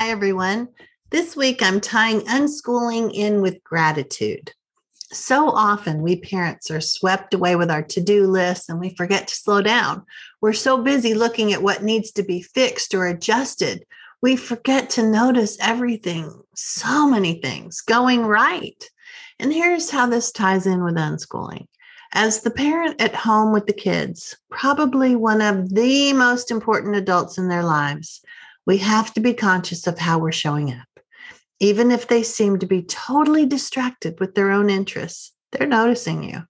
Hi, everyone. This week I'm tying unschooling in with gratitude. So often we parents are swept away with our to do lists and we forget to slow down. We're so busy looking at what needs to be fixed or adjusted. We forget to notice everything, so many things going right. And here's how this ties in with unschooling. As the parent at home with the kids, probably one of the most important adults in their lives, we have to be conscious of how we're showing up. Even if they seem to be totally distracted with their own interests, they're noticing you.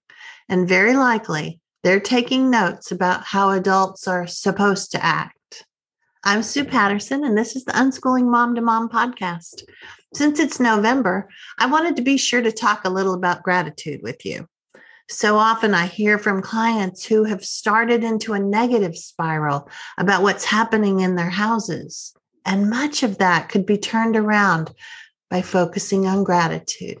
And very likely, they're taking notes about how adults are supposed to act. I'm Sue Patterson, and this is the Unschooling Mom to Mom podcast. Since it's November, I wanted to be sure to talk a little about gratitude with you. So often I hear from clients who have started into a negative spiral about what's happening in their houses. And much of that could be turned around by focusing on gratitude.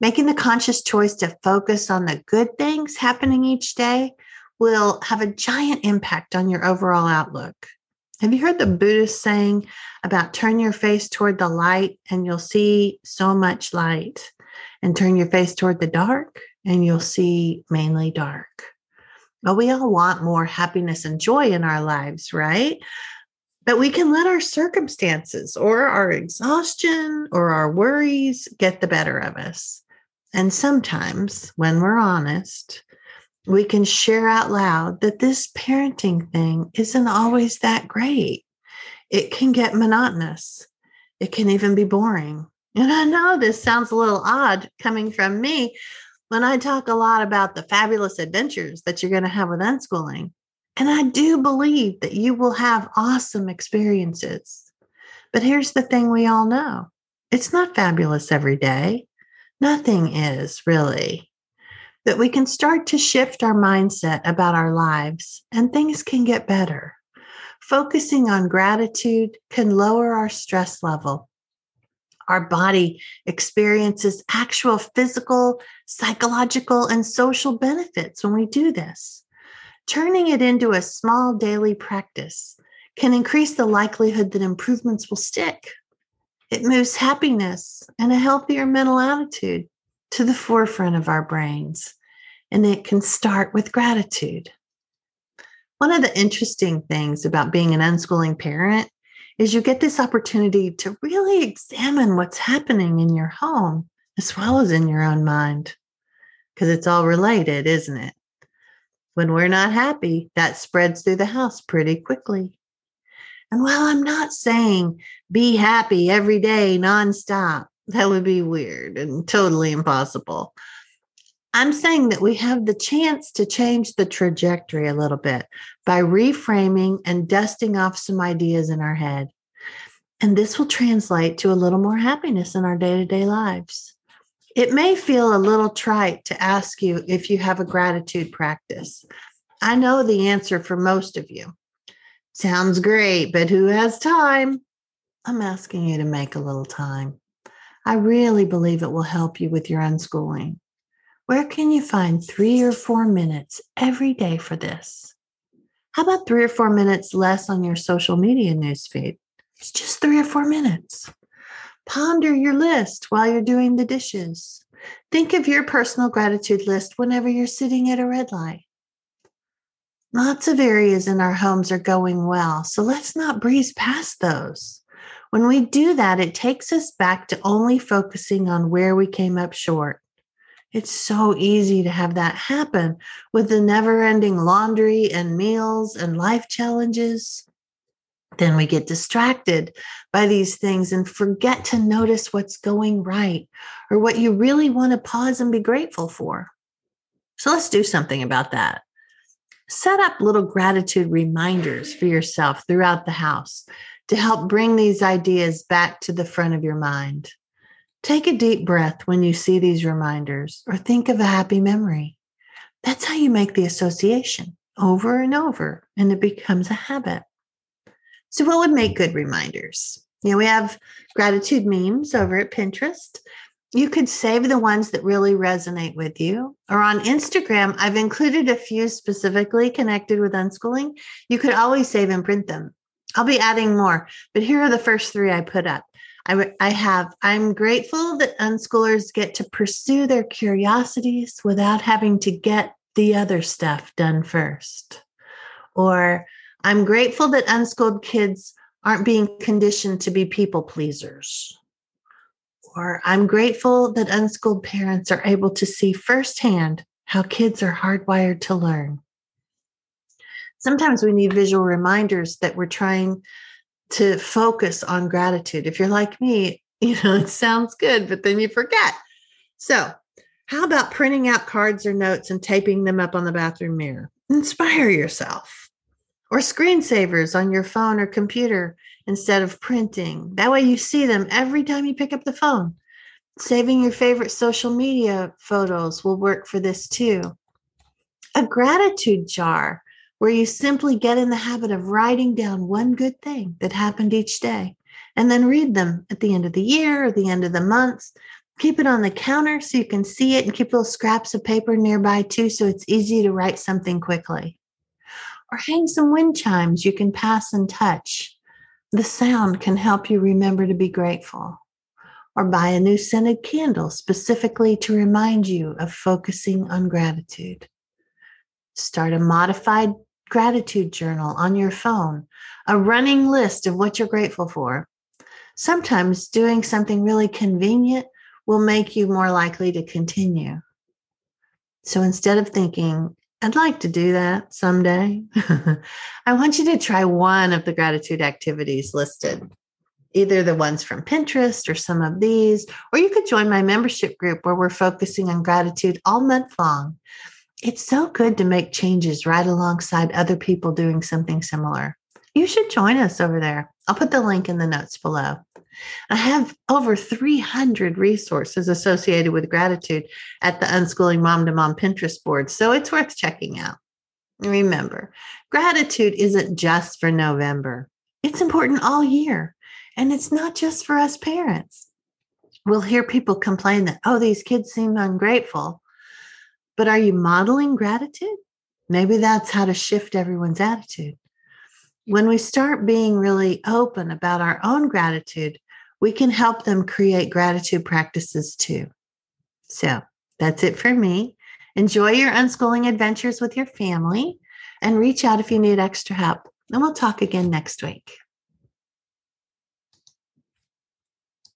Making the conscious choice to focus on the good things happening each day will have a giant impact on your overall outlook. Have you heard the Buddhist saying about turn your face toward the light and you'll see so much light, and turn your face toward the dark and you'll see mainly dark. But we all want more happiness and joy in our lives, right? But we can let our circumstances or our exhaustion or our worries get the better of us. And sometimes, when we're honest, we can share out loud that this parenting thing isn't always that great. It can get monotonous, it can even be boring. And I know this sounds a little odd coming from me, when I talk a lot about the fabulous adventures that you're going to have with unschooling. And I do believe that you will have awesome experiences. But here's the thing we all know it's not fabulous every day. Nothing is really. That we can start to shift our mindset about our lives and things can get better. Focusing on gratitude can lower our stress level our body experiences actual physical, psychological, and social benefits when we do this. Turning it into a small daily practice can increase the likelihood that improvements will stick. It moves happiness and a healthier mental attitude to the forefront of our brains, and it can start with gratitude. One of the interesting things about being an unschooling parent is you get this opportunity to really examine what's happening in your home as well as in your own mind. Because it's all related, isn't it? When we're not happy, that spreads through the house pretty quickly. And while I'm not saying be happy every day nonstop, that would be weird and totally impossible. I'm saying that we have the chance to change the trajectory a little bit by reframing and dusting off some ideas in our head. And this will translate to a little more happiness in our day to day lives. It may feel a little trite to ask you if you have a gratitude practice. I know the answer for most of you. Sounds great, but who has time? I'm asking you to make a little time. I really believe it will help you with your unschooling. Where can you find three or four minutes every day for this? How about three or four minutes less on your social media newsfeed? It's just three or four minutes. Ponder your list while you're doing the dishes. Think of your personal gratitude list whenever you're sitting at a red light. Lots of areas in our homes are going well, so let's not breeze past those. When we do that, it takes us back to only focusing on where we came up short. It's so easy to have that happen with the never ending laundry and meals and life challenges. Then we get distracted by these things and forget to notice what's going right or what you really want to pause and be grateful for. So let's do something about that. Set up little gratitude reminders for yourself throughout the house to help bring these ideas back to the front of your mind. Take a deep breath when you see these reminders or think of a happy memory. That's how you make the association over and over, and it becomes a habit. So, what would make good reminders? You know, we have gratitude memes over at Pinterest. You could save the ones that really resonate with you. Or on Instagram, I've included a few specifically connected with unschooling. You could always save and print them. I'll be adding more, but here are the first three I put up. I, I have, I'm grateful that unschoolers get to pursue their curiosities without having to get the other stuff done first. Or I'm grateful that unschooled kids aren't being conditioned to be people pleasers. Or I'm grateful that unschooled parents are able to see firsthand how kids are hardwired to learn. Sometimes we need visual reminders that we're trying to focus on gratitude. If you're like me, you know, it sounds good, but then you forget. So, how about printing out cards or notes and taping them up on the bathroom mirror? Inspire yourself. Or screensavers on your phone or computer instead of printing. That way you see them every time you pick up the phone. Saving your favorite social media photos will work for this too. A gratitude jar where you simply get in the habit of writing down one good thing that happened each day and then read them at the end of the year or the end of the month. Keep it on the counter so you can see it and keep little scraps of paper nearby too so it's easy to write something quickly. Or hang some wind chimes you can pass and touch. The sound can help you remember to be grateful. Or buy a new scented candle specifically to remind you of focusing on gratitude. Start a modified gratitude journal on your phone, a running list of what you're grateful for. Sometimes doing something really convenient will make you more likely to continue. So instead of thinking, I'd like to do that someday, I want you to try one of the gratitude activities listed, either the ones from Pinterest or some of these, or you could join my membership group where we're focusing on gratitude all month long it's so good to make changes right alongside other people doing something similar. You should join us over there. I'll put the link in the notes below. I have over 300 resources associated with gratitude at the Unschooling Mom to Mom Pinterest board, so it's worth checking out. Remember, gratitude isn't just for November, it's important all year. And it's not just for us parents. We'll hear people complain that, oh, these kids seem ungrateful. But are you modeling gratitude? Maybe that's how to shift everyone's attitude. When we start being really open about our own gratitude, we can help them create gratitude practices too. So that's it for me. Enjoy your unschooling adventures with your family and reach out if you need extra help. And we'll talk again next week.